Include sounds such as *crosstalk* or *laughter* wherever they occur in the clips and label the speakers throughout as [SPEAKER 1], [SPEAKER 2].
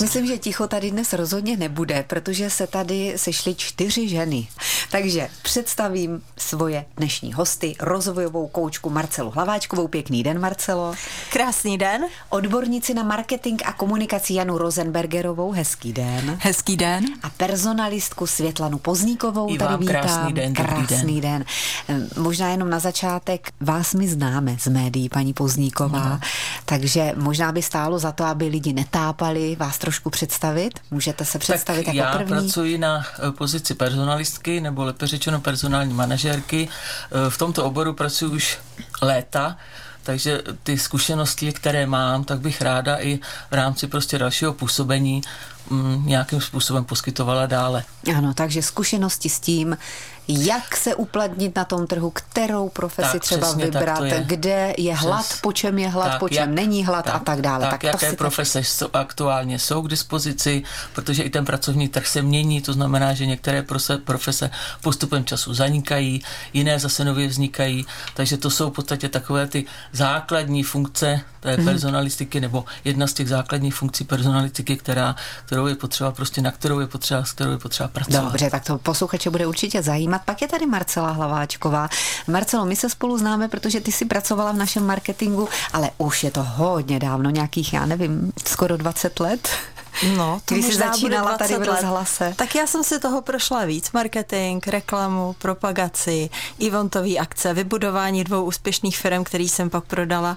[SPEAKER 1] Myslím, že ticho tady dnes rozhodně nebude, protože se tady sešly čtyři ženy. Takže představím svoje dnešní hosty, rozvojovou koučku Marcelu Hlaváčkovou. Pěkný den, Marcelo.
[SPEAKER 2] Krásný den.
[SPEAKER 1] Odbornici na marketing a komunikaci Janu Rosenbergerovou. Hezký den.
[SPEAKER 2] Hezký den.
[SPEAKER 1] A personalistku Světlanu Pozníkovou.
[SPEAKER 3] I
[SPEAKER 1] tady
[SPEAKER 3] vám
[SPEAKER 1] vítám.
[SPEAKER 3] krásný den.
[SPEAKER 1] Krásný den. den. Možná jenom na začátek vás my známe z médií, paní Pozníková, no. takže možná by stálo za to, aby lidi netápali vás trošku představit? Můžete se představit
[SPEAKER 3] tak
[SPEAKER 1] jako
[SPEAKER 3] já
[SPEAKER 1] první?
[SPEAKER 3] pracuji na eh, pozici personalistky, nebo lépe řečeno personální manažerky. Eh, v tomto oboru pracuji už léta, takže ty zkušenosti, které mám, tak bych ráda i v rámci prostě dalšího působení nějakým způsobem poskytovala dále.
[SPEAKER 1] Ano, takže zkušenosti s tím, jak se uplatnit na tom trhu, kterou profesi tak, třeba vybrat, je. kde je hlad, Přes, po čem je hlad, tak, po čem jak, není hlad
[SPEAKER 3] tak,
[SPEAKER 1] a tak dále.
[SPEAKER 3] Tak, tak jaké to profese jsou, aktuálně jsou k dispozici, protože i ten pracovní trh se mění, to znamená, že některé profese postupem času zanikají, jiné zase nově vznikají, takže to jsou v podstatě takové ty základní funkce té mm. personalistiky, nebo jedna z těch základních funkcí personalistiky, která, kterou je potřeba, prostě na kterou je potřeba, s kterou je potřeba pracovat.
[SPEAKER 1] Dobře, tak to posluchače bude určitě zajímat. Pak je tady Marcela Hlaváčková. Marcelo, my se spolu známe, protože ty si pracovala v našem marketingu, ale už je to hodně dávno, nějakých, já nevím, skoro 20 let.
[SPEAKER 2] No, to
[SPEAKER 1] Když jsi začínala tady v rozhlase.
[SPEAKER 2] Let. Tak já jsem si toho prošla víc. Marketing, reklamu, propagaci, eventový akce, vybudování dvou úspěšných firm, který jsem pak prodala.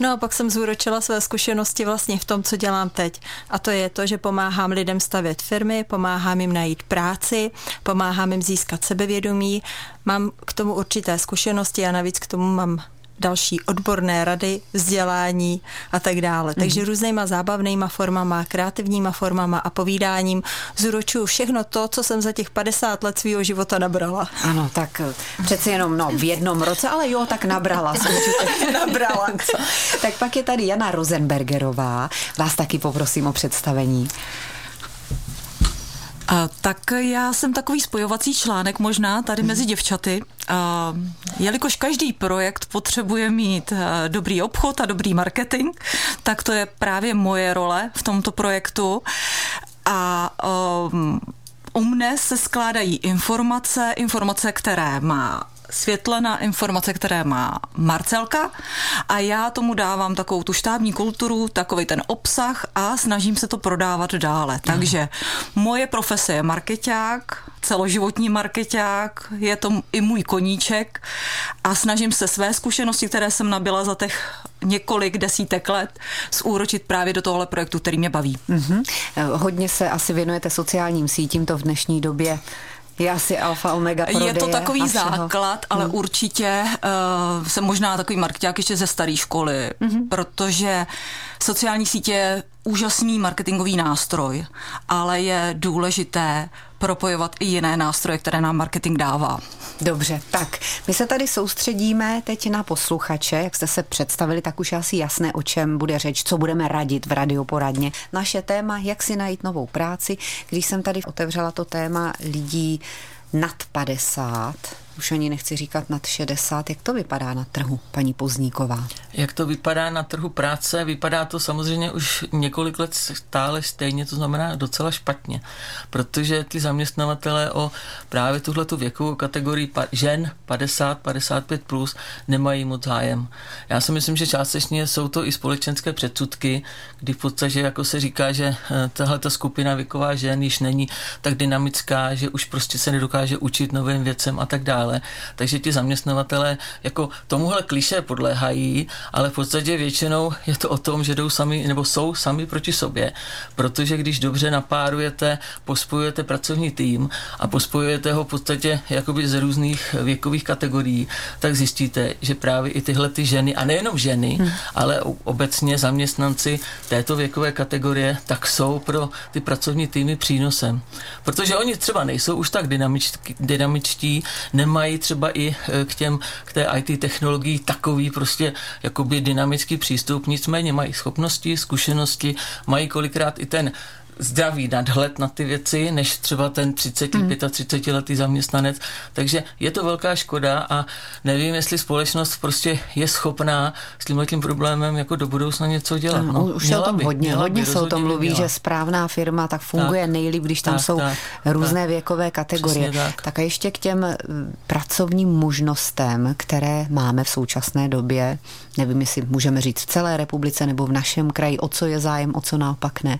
[SPEAKER 2] No a pak jsem zúročila své zkušenosti vlastně v tom, co dělám teď. A to je to, že pomáhám lidem stavět firmy, pomáhám jim najít práci, pomáhám jim získat sebevědomí. Mám k tomu určité zkušenosti a navíc k tomu mám další odborné rady, vzdělání a tak dále. Mm-hmm. Takže různýma zábavnýma formama, kreativníma formama a povídáním zúročuju všechno to, co jsem za těch 50 let svého života nabrala.
[SPEAKER 1] Ano, tak eh, přeci jenom no, v jednom roce, ale jo, tak nabrala. *laughs*
[SPEAKER 2] nabrala.
[SPEAKER 1] tak pak je tady Jana Rosenbergerová. Vás taky poprosím o představení.
[SPEAKER 4] A, tak já jsem takový spojovací článek možná tady mezi mhm. děvčaty. A, jelikož každý projekt potřebuje mít a, dobrý obchod a dobrý marketing, tak to je právě moje role v tomto projektu. A um, u mne se skládají informace, informace, které má světlena informace, které má Marcelka a já tomu dávám takovou tu štábní kulturu, takový ten obsah a snažím se to prodávat dále. Takže moje profese je marketák, celoživotní marketák, je to i můj koníček a snažím se své zkušenosti, které jsem nabila za těch několik desítek let, zúročit právě do tohle projektu, který mě baví.
[SPEAKER 1] Mm-hmm. Hodně se asi věnujete sociálním sítím, to v dnešní době je asi alfa omega
[SPEAKER 4] Je to takový základ, ale hmm. určitě uh, jsem možná takový marketák ještě ze staré školy, hmm. protože sociální sítě úžasný marketingový nástroj, ale je důležité propojovat i jiné nástroje, které nám marketing dává.
[SPEAKER 1] Dobře, tak my se tady soustředíme teď na posluchače. Jak jste se představili, tak už asi jasné, o čem bude řeč, co budeme radit v radioporadně. Naše téma, jak si najít novou práci. Když jsem tady otevřela to téma lidí nad 50, už ani nechci říkat nad 60. Jak to vypadá na trhu, paní Pozníková?
[SPEAKER 3] Jak to vypadá na trhu práce? Vypadá to samozřejmě už několik let stále stejně, to znamená docela špatně, protože ty zaměstnavatele o právě tuhle věkovou kategorii žen 50-55 plus nemají moc zájem. Já si myslím, že částečně jsou to i společenské předsudky, kdy v podstatě jako se říká, že eh, tahle skupina věková žen již není tak dynamická, že už prostě se nedokáže učit novým věcem a tak dále dále. Takže ti zaměstnavatele jako tomuhle kliše podléhají, ale v podstatě většinou je to o tom, že jdou sami nebo jsou sami proti sobě, protože když dobře napárujete, pospojujete pracovní tým a pospojujete ho v podstatě jakoby z různých věkových kategorií, tak zjistíte, že právě i tyhle ty ženy, a nejenom ženy, hmm. ale obecně zaměstnanci této věkové kategorie, tak jsou pro ty pracovní týmy přínosem. Protože oni třeba nejsou už tak dynamičtí, dynamičtí nemají mají třeba i eh, k těm, k té IT technologii takový prostě jakoby dynamický přístup, nicméně mají schopnosti, zkušenosti, mají kolikrát i ten zdravý nadhled na ty věci, než třeba ten 30, hmm. 35 letý zaměstnanec. Takže je to velká škoda a nevím, jestli společnost prostě je schopná s tím tím problémem jako do budoucna něco dělat.
[SPEAKER 1] No, už se o tom by, hodně, hodně by, se o tom mluví, měla. že správná firma tak funguje tak, nejlíp, když tam tak, jsou tak, různé tak, věkové kategorie. Tak. tak a ještě k těm eh, pracovním možnostem, které máme v současné době, nevím, jestli můžeme říct v celé republice nebo v našem kraji, o co je zájem, o co naopak ne.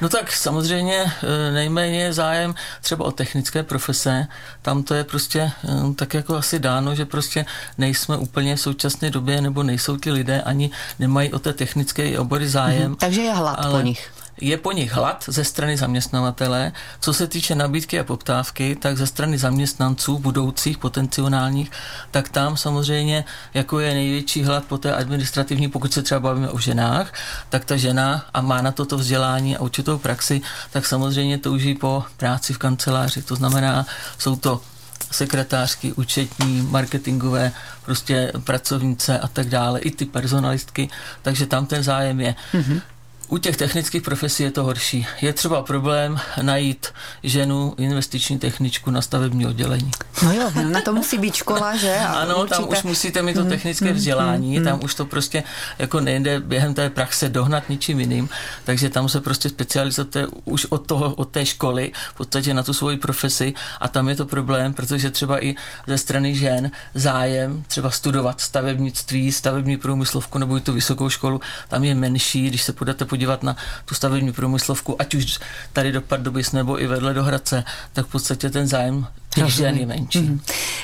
[SPEAKER 3] No tak samozřejmě eh, nejméně je zájem třeba o technické profese. Tam to je prostě eh, tak jako asi dáno, že prostě nejsme úplně v současné době, nebo nejsou ti lidé ani nemají o té technické obory zájem.
[SPEAKER 1] Mm-hmm. Takže je hlad ale, po nich
[SPEAKER 3] je po nich hlad ze strany zaměstnavatele. Co se týče nabídky a poptávky, tak ze strany zaměstnanců budoucích, potenciálních, tak tam samozřejmě jako je největší hlad po té administrativní, pokud se třeba bavíme o ženách, tak ta žena a má na toto vzdělání a určitou praxi, tak samozřejmě touží po práci v kanceláři. To znamená, jsou to sekretářky, účetní, marketingové, prostě pracovnice a tak dále, i ty personalistky, takže tam ten zájem je. Mm-hmm. U těch technických profesí je to horší. Je třeba problém najít ženu, investiční techničku na stavební oddělení.
[SPEAKER 1] No jo, na to musí být škola, že?
[SPEAKER 3] A *laughs* ano, určitě... tam už musíte mít to mm, technické mm, vzdělání, mm, tam už to prostě jako nejde během té praxe dohnat ničím jiným, takže tam se prostě specializujete už od, toho, od té školy, v podstatě na tu svoji profesi a tam je to problém, protože třeba i ze strany žen zájem třeba studovat stavebnictví, stavební průmyslovku nebo i tu vysokou školu, tam je menší, když se podáte podívat na tu stavební průmyslovku, ať už tady do Pardubis nebo i vedle do Hradce, tak v podstatě ten zájem těch žen je menší. Mm-hmm.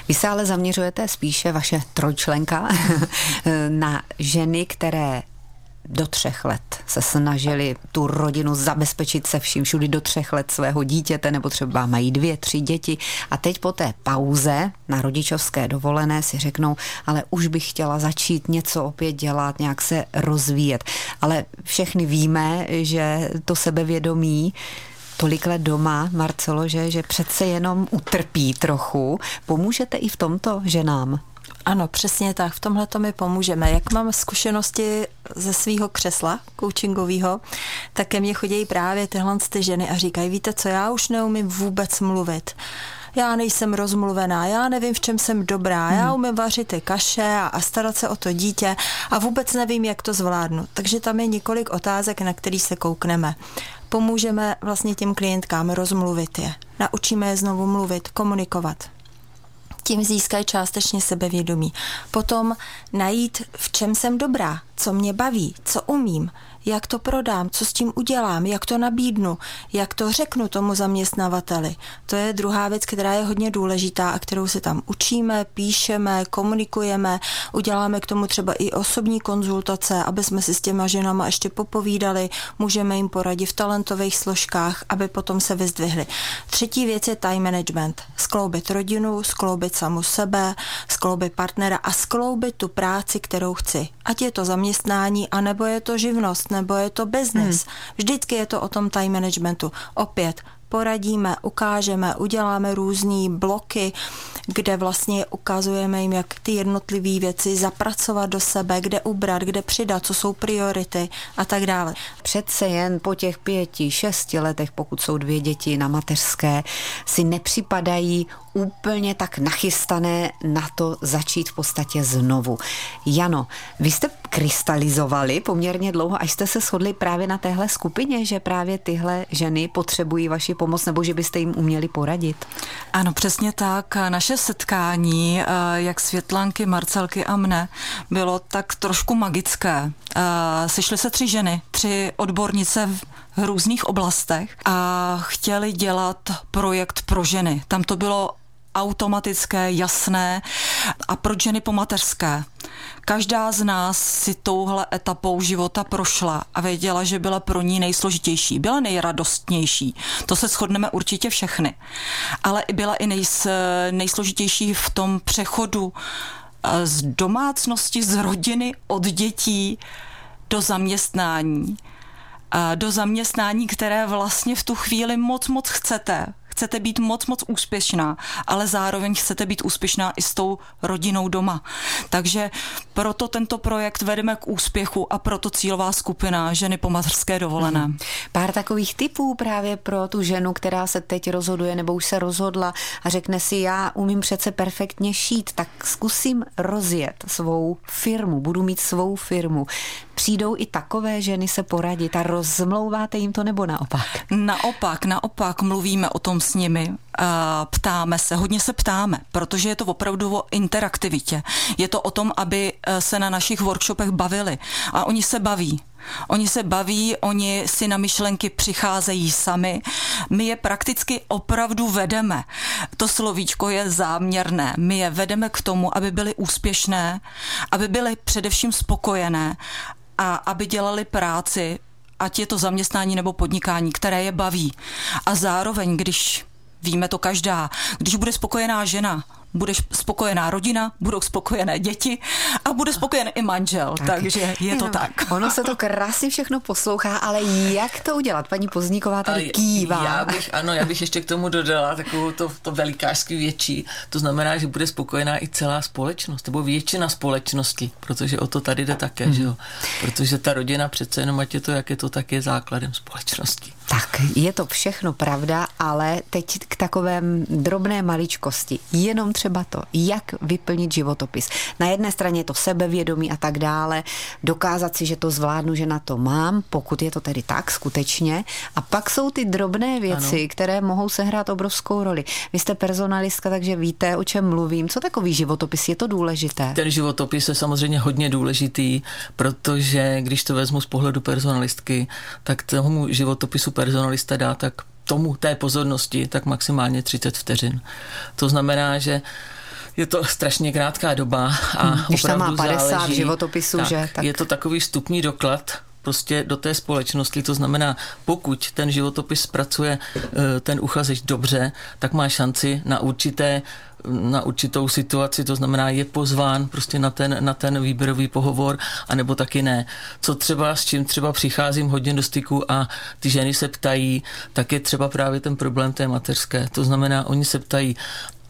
[SPEAKER 1] Vy se ale zaměřujete spíše, vaše trojčlenka, *laughs* na ženy, které do třech let se snažili tu rodinu zabezpečit se vším všudy do třech let svého dítěte, nebo třeba mají dvě, tři děti a teď po té pauze na rodičovské dovolené si řeknou, ale už bych chtěla začít něco opět dělat, nějak se rozvíjet. Ale všechny víme, že to sebevědomí tolik let doma, Marcelo, že, že přece jenom utrpí trochu. Pomůžete i v tomto ženám?
[SPEAKER 2] Ano, přesně tak. V tomhle to mi pomůžeme. Jak mám zkušenosti ze svého křesla coachingového, tak ke mně chodí právě tyhle ty ženy a říkají, víte co, já už neumím vůbec mluvit já nejsem rozmluvená, já nevím, v čem jsem dobrá, hmm. já umím vařit ty kaše a, a starat se o to dítě a vůbec nevím, jak to zvládnu. Takže tam je několik otázek, na který se koukneme. Pomůžeme vlastně těm klientkám rozmluvit je. Naučíme je znovu mluvit, komunikovat tím získají částečně sebevědomí. Potom najít, v čem jsem dobrá, co mě baví, co umím, jak to prodám, co s tím udělám, jak to nabídnu, jak to řeknu tomu zaměstnavateli. To je druhá věc, která je hodně důležitá a kterou se tam učíme, píšeme, komunikujeme, uděláme k tomu třeba i osobní konzultace, aby jsme si s těma ženama ještě popovídali, můžeme jim poradit v talentových složkách, aby potom se vyzdvihli. Třetí věc je time management. Skloubit rodinu, skloubit samu sebe, skloubit partnera a skloubit tu práci, kterou chci. Ať je to zaměstnání, anebo je to živnost, nebo je to business. Hmm. Vždycky je to o tom time managementu. Opět, poradíme, ukážeme, uděláme různé bloky, kde vlastně ukazujeme jim, jak ty jednotlivé věci zapracovat do sebe, kde ubrat, kde přidat, co jsou priority a tak dále.
[SPEAKER 1] Přece jen po těch pěti, šesti letech, pokud jsou dvě děti na mateřské, si nepřipadají úplně tak nachystané na to začít v podstatě znovu. Jano, vy jste krystalizovali poměrně dlouho, až jste se shodli právě na téhle skupině, že právě tyhle ženy potřebují vaši pomoc, nebo že byste jim uměli poradit?
[SPEAKER 4] Ano, přesně tak. Naše setkání, eh, jak Světlanky, Marcelky a mne, bylo tak trošku magické. Eh, sešly se tři ženy, tři odbornice v různých oblastech a chtěli dělat projekt pro ženy. Tam to bylo automatické, jasné. A proč ženy po mateřské? Každá z nás si touhle etapou života prošla a věděla, že byla pro ní nejsložitější. Byla nejradostnější. To se shodneme určitě všechny. Ale byla i nejs, nejsložitější v tom přechodu eh, z domácnosti, z rodiny, od dětí do zaměstnání do zaměstnání, které vlastně v tu chvíli moc, moc chcete. Chcete být moc, moc úspěšná, ale zároveň chcete být úspěšná i s tou rodinou doma. Takže proto tento projekt vedeme k úspěchu a proto cílová skupina ženy po mateřské dovolené. Hmm.
[SPEAKER 1] Pár takových typů právě pro tu ženu, která se teď rozhoduje nebo už se rozhodla a řekne si, já umím přece perfektně šít, tak zkusím rozjet svou firmu, budu mít svou firmu. Přijdou i takové ženy se poradit a rozmlouváte jim to nebo naopak?
[SPEAKER 4] Naopak, naopak mluvíme o tom s nimi, ptáme se, hodně se ptáme, protože je to opravdu o interaktivitě. Je to o tom, aby e, se na našich workshopech bavili a oni se baví. Oni se baví, oni si na myšlenky přicházejí sami. My je prakticky opravdu vedeme. To slovíčko je záměrné. My je vedeme k tomu, aby byly úspěšné, aby byly především spokojené a aby dělali práci, ať je to zaměstnání nebo podnikání, které je baví. A zároveň, když víme to každá, když bude spokojená žena, bude spokojená rodina, budou spokojené děti a bude spokojen i manžel, tak. takže je to tak.
[SPEAKER 1] Ono se to krásně všechno poslouchá, ale jak to udělat? Paní Pozníková tady kývá.
[SPEAKER 3] Já bych, ano, já bych ještě k tomu dodala takovou to, to velikářský větší. To znamená, že bude spokojená i celá společnost, nebo většina společnosti, protože o to tady jde také, hmm. že jo? Mhm. Protože ta rodina přece jenom, ať je to, jak je to, tak je základem společnosti.
[SPEAKER 1] Tak, je to všechno pravda, ale teď k takovém drobné maličkosti. Jenom třeba to, jak vyplnit životopis. Na jedné straně je to sebevědomí a tak dále, dokázat si, že to zvládnu, že na to mám, pokud je to tedy tak skutečně. A pak jsou ty drobné věci, ano. které mohou sehrát obrovskou roli. Vy jste personalistka, takže víte, o čem mluvím. Co takový životopis? Je to důležité?
[SPEAKER 3] Ten životopis je samozřejmě hodně důležitý, protože když to vezmu z pohledu personalistky, tak tomu životopisu personalista dá tak tomu té pozornosti tak maximálně 30 vteřin. To znamená, že je to strašně krátká doba a hmm, Když tam má 50 záleží,
[SPEAKER 1] životopisů, tak, že?
[SPEAKER 3] Tak... Je to takový vstupní doklad prostě do té společnosti. To znamená, pokud ten životopis zpracuje eh, ten uchazeč dobře, tak má šanci na určité na určitou situaci, to znamená je pozván prostě na ten, na ten výběrový pohovor, anebo taky ne. Co třeba, s čím třeba přicházím hodně do styku a ty ženy se ptají, tak je třeba právě ten problém té mateřské. To znamená, oni se ptají,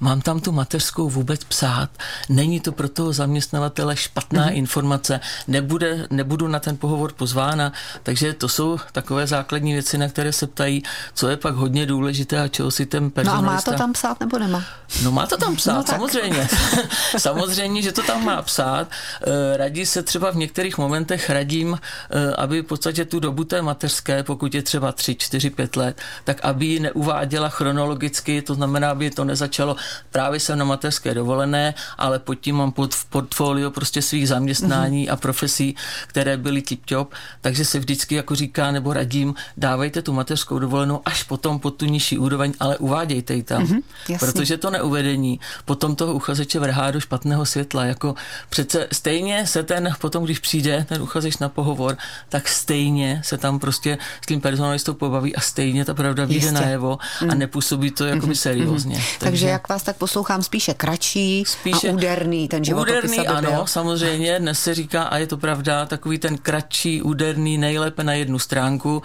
[SPEAKER 3] mám tam tu mateřskou vůbec psát, není to pro toho zaměstnavatele špatná mm-hmm. informace, nebude, nebudu na ten pohovor pozvána, takže to jsou takové základní věci, na které se ptají, co je pak hodně důležité a čeho si ten personalista...
[SPEAKER 1] No a má to tam psát nebo nemá?
[SPEAKER 3] No má to tam psát, no, samozřejmě. *laughs* *laughs* samozřejmě, že to tam má psát. Eh, radí se třeba v některých momentech radím, eh, aby v podstatě tu dobu té mateřské, pokud je třeba 3, 4, 5 let, tak aby ji neuváděla chronologicky, to znamená, aby to nezačalo právě jsem na mateřské dovolené, ale pod tím mám pod, v portfolio prostě svých zaměstnání mm-hmm. a profesí, které byly tip-top, takže se vždycky jako říká nebo radím, dávejte tu mateřskou dovolenou až potom pod tu nižší úroveň, ale uvádějte ji tam, mm-hmm, protože to neuvedení potom toho uchazeče vrhá do špatného světla, jako přece stejně se ten potom, když přijde ten uchazeč na pohovor, tak stejně se tam prostě s tím personalistou pobaví a stejně ta pravda vyjde najevo mm. a mhm. nepůsobí to jakoby mm-hmm. seriózně.
[SPEAKER 1] Mm-hmm. Takže, takže jak vás tak poslouchám, spíše kratší spíše a úderný ten životopis.
[SPEAKER 3] Úderný, ano, byl. samozřejmě, dnes se říká, a je to pravda, takový ten kratší, úderný, nejlépe na jednu stránku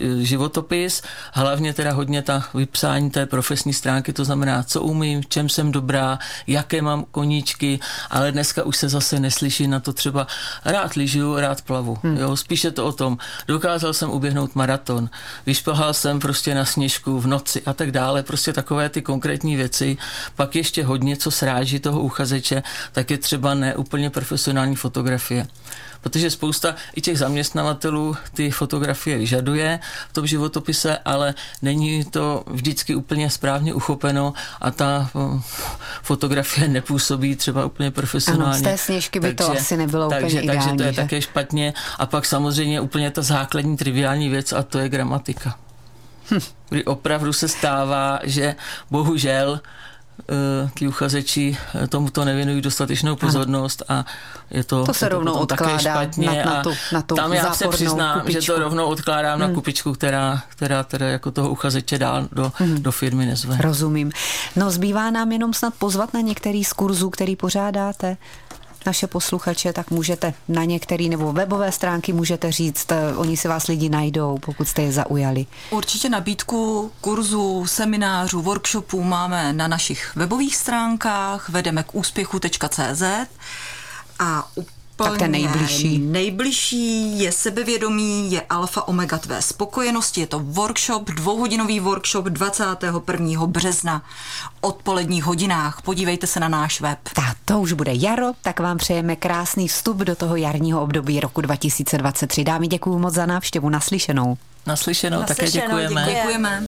[SPEAKER 3] e, životopis, hlavně teda hodně ta vypsání té profesní stránky, to znamená, co umím, v čem jsem dobrá, jaké mám koníčky, ale dneska už se zase neslyší na to třeba rád lyžuju, rád plavu. Hmm. Jo, spíše to o tom, dokázal jsem uběhnout maraton, vyšplhal jsem prostě na sněžku v noci a tak dále, prostě takové ty konkrétní věci, pak ještě hodně, co sráží toho uchazeče, tak je třeba neúplně profesionální fotografie protože spousta i těch zaměstnavatelů ty fotografie vyžaduje v tom životopise, ale není to vždycky úplně správně uchopeno a ta hm, fotografie nepůsobí třeba úplně profesionálně. Ano, z
[SPEAKER 1] té sněžky by takže, to asi nebylo
[SPEAKER 3] takže,
[SPEAKER 1] úplně
[SPEAKER 3] takže
[SPEAKER 1] ideální.
[SPEAKER 3] Takže to je že? také špatně a pak samozřejmě úplně ta základní triviální věc a to je gramatika. Hm. Kdy opravdu se stává, že bohužel Eh, ti uchazeči eh, tomuto nevěnují dostatečnou pozornost a je to,
[SPEAKER 1] to se
[SPEAKER 3] je
[SPEAKER 1] rovnou
[SPEAKER 3] to
[SPEAKER 1] odkládá
[SPEAKER 3] také špatně
[SPEAKER 1] na, na tu, na tu
[SPEAKER 3] tam já se přiznám, kupičku. že to rovnou odkládám hmm. na kupičku, která, která teda jako toho uchazeče dál do, hmm. do firmy nezve.
[SPEAKER 1] Rozumím. No zbývá nám jenom snad pozvat na některý z kurzů, který pořádáte. Naše posluchače, tak můžete na některé nebo webové stránky můžete říct, eh, oni si vás lidi najdou, pokud jste je zaujali.
[SPEAKER 4] Určitě nabídku kurzů, seminářů, workshopů máme na našich webových stránkách, vedeme k úspěchu.cz a
[SPEAKER 1] tak ten nejbližší.
[SPEAKER 4] Nejbližší je sebevědomí, je alfa omega tvé spokojenosti. Je to workshop, dvouhodinový workshop 21. března odpoledních hodinách. Podívejte se na náš web.
[SPEAKER 1] Tak to už bude jaro, tak vám přejeme krásný vstup do toho jarního období roku 2023. Dámy, děkuji moc za návštěvu. Naslyšenou.
[SPEAKER 3] Naslyšenou, Naslyšenou také děkujeme.
[SPEAKER 2] Děkujeme.